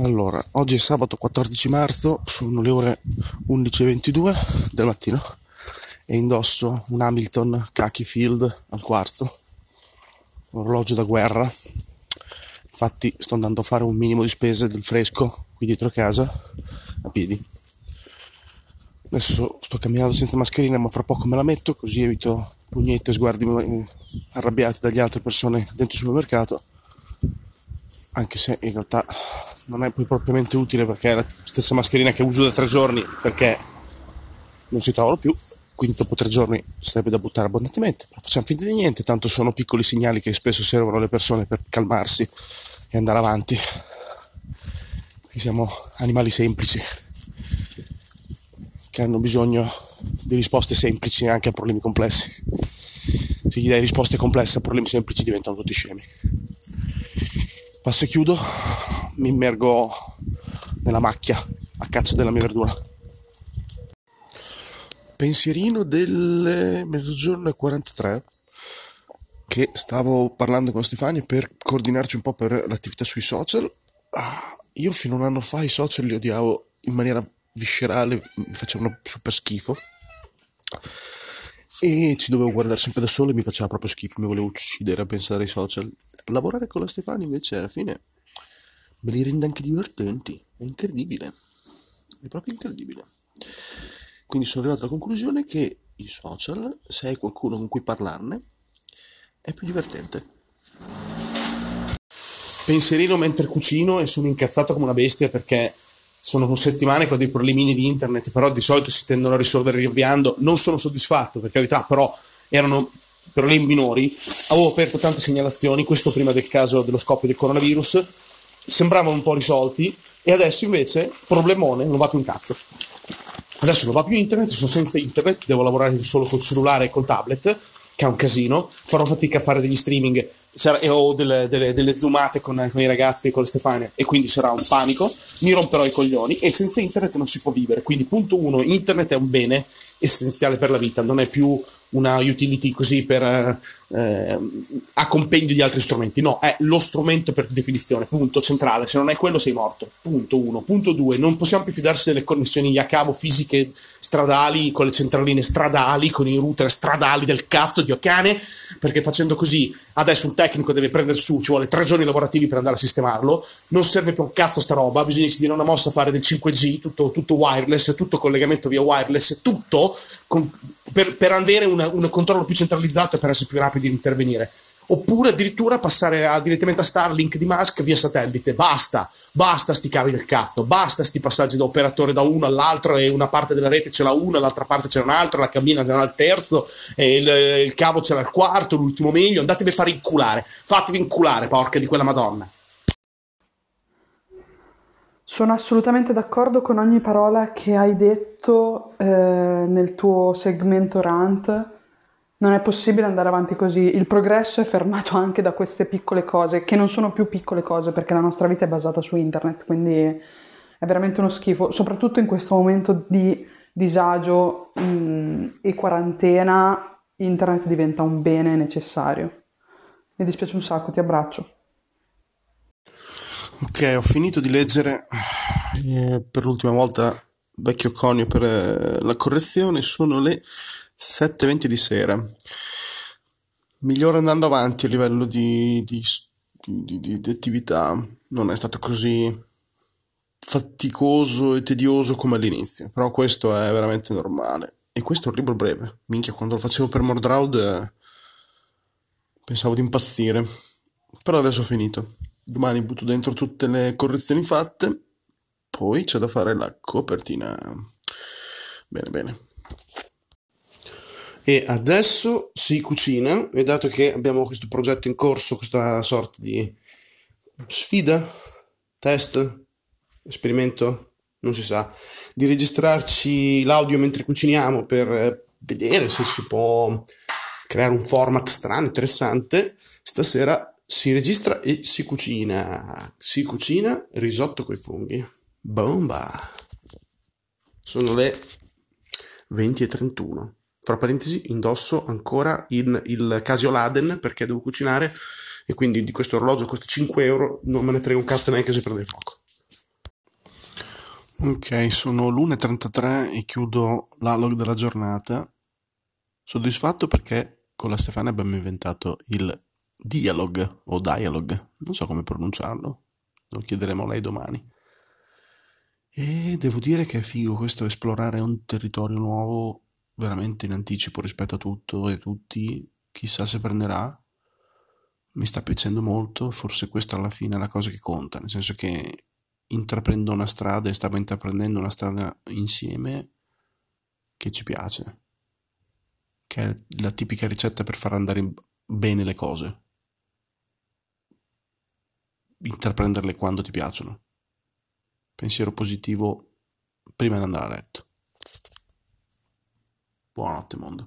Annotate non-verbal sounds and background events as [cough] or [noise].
Allora, oggi è sabato 14 marzo, sono le ore 11.22 del mattino e indosso un Hamilton Khaki Field al quarzo, un orologio da guerra. Infatti sto andando a fare un minimo di spese del fresco qui dietro casa, a piedi. Adesso sto camminando senza mascherina, ma fra poco me la metto, così evito pugnette e sguardi arrabbiati dagli altre persone dentro il supermercato. Anche se in realtà non è poi propriamente utile perché è la stessa mascherina che uso da tre giorni perché non si trovano più. Quindi dopo tre giorni sarebbe da buttare abbondantemente. Però facciamo finta di niente tanto sono piccoli segnali che spesso servono alle persone per calmarsi e andare avanti. Perché siamo animali semplici che hanno bisogno di risposte semplici anche a problemi complessi. Se gli dai risposte complesse a problemi semplici diventano tutti scemi. Passo e chiudo mi immergo nella macchia a caccia della mia verdura. Pensierino del mezzogiorno e 43 che stavo parlando con Stefani per coordinarci un po' per l'attività sui social. Ah, io fino a un anno fa i social li odiavo in maniera viscerale, mi facevano super schifo e ci dovevo guardare sempre da solo e mi faceva proprio schifo, mi volevo uccidere a pensare ai social. Lavorare con la Stefani invece alla fine me li rende anche divertenti, è incredibile, è proprio incredibile. Quindi sono arrivato alla conclusione che i social, se hai qualcuno con cui parlarne, è più divertente. Pensierino mentre cucino e sono incazzato come una bestia perché sono settimane con dei problemini di internet, però di solito si tendono a risolvere rinviando. Non sono soddisfatto, per carità, però erano problemi minori. Avevo aperto tante segnalazioni, questo prima del caso dello scoppio del coronavirus sembravano un po' risolti e adesso invece problemone non va più un cazzo. Adesso non va più internet sono senza internet devo lavorare solo col cellulare e col tablet che è un casino. Farò fatica a fare degli streaming o delle, delle, delle zoomate con, con, i ragazzi e con Stefania e quindi sarà un panico. Mi romperò i coglioni e senza internet non si può vivere. Quindi punto uno internet è un bene essenziale per la vita non è più una utility così per, eh, a compendio di altri strumenti. No, è lo strumento per definizione, punto centrale. Se non è quello sei morto. Punto uno. Punto due, non possiamo più fidarsi delle connessioni a cavo fisiche stradali, con le centraline stradali, con i router stradali del cazzo di cane, perché facendo così adesso un tecnico deve prendere su, ci vuole tre giorni lavorativi per andare a sistemarlo, non serve più un cazzo sta roba, bisogna che si dia una mossa a fare del 5G, tutto, tutto wireless, tutto collegamento via wireless, tutto con, per, per, avere una, un controllo più centralizzato e per essere più rapidi di intervenire. Oppure addirittura passare a, direttamente a Starlink di Musk via satellite. Basta, basta sti cavi del cazzo, basta sti passaggi da operatore da uno all'altro e una parte della rete ce l'ha una, l'altra parte c'è un'altra, la cabina ce l'ha il terzo, il, il cavo ce l'ha il quarto, l'ultimo meglio. Andatevi a fare inculare, fatevi inculare, porca di quella madonna. Sono assolutamente d'accordo con ogni parola che hai detto eh, nel tuo segmento rant. Non è possibile andare avanti così. Il progresso è fermato [laughs] anche da queste piccole cose, che non sono più piccole cose perché la nostra vita è basata su internet, quindi è veramente uno schifo, soprattutto in questo momento di disagio mh, mm, e quarantena, internet diventa un bene necessario. Mi dispiace un sacco, ti abbraccio. Ok, ho finito di leggere eh, per l'ultima volta Vecchio Conio per eh, la correzione, sono le 7.20 di sera. Migliore andando avanti a livello di, di, di, di attività, non è stato così faticoso e tedioso come all'inizio, però questo è veramente normale. E questo è un libro breve. Minchia, quando lo facevo per Mordraud eh, pensavo di impazzire. Però adesso ho finito domani butto dentro tutte le correzioni fatte, poi c'è da fare la copertina. Bene, bene. E adesso si cucina, e dato che abbiamo questo progetto in corso, questa sorta di sfida, test, esperimento, non si sa, di registrarci l'audio mentre cuciniamo per vedere se si può creare un format strano, interessante, stasera si registra e si cucina. Si cucina risotto coi funghi. Bomba! Sono le 20 e 31. Tra parentesi, indosso ancora il, il Casio Laden perché devo cucinare e quindi di questo orologio costa 5 euro. Non me ne frega un cazzo neanche se prende fuoco. Ok, sono l'1.33 e chiudo l'alog della giornata. Soddisfatto perché con la Stefania abbiamo inventato il dialog o dialog, non so come pronunciarlo, lo chiederemo a lei domani. E devo dire che è figo questo esplorare un territorio nuovo veramente in anticipo rispetto a tutto e tutti, chissà se prenderà. Mi sta piacendo molto, forse questa alla fine è la cosa che conta, nel senso che intraprendo una strada e stavo intraprendendo una strada insieme che ci piace, che è la tipica ricetta per far andare bene le cose. Intraprenderle quando ti piacciono. Pensiero positivo prima di andare a letto. Buonanotte mondo.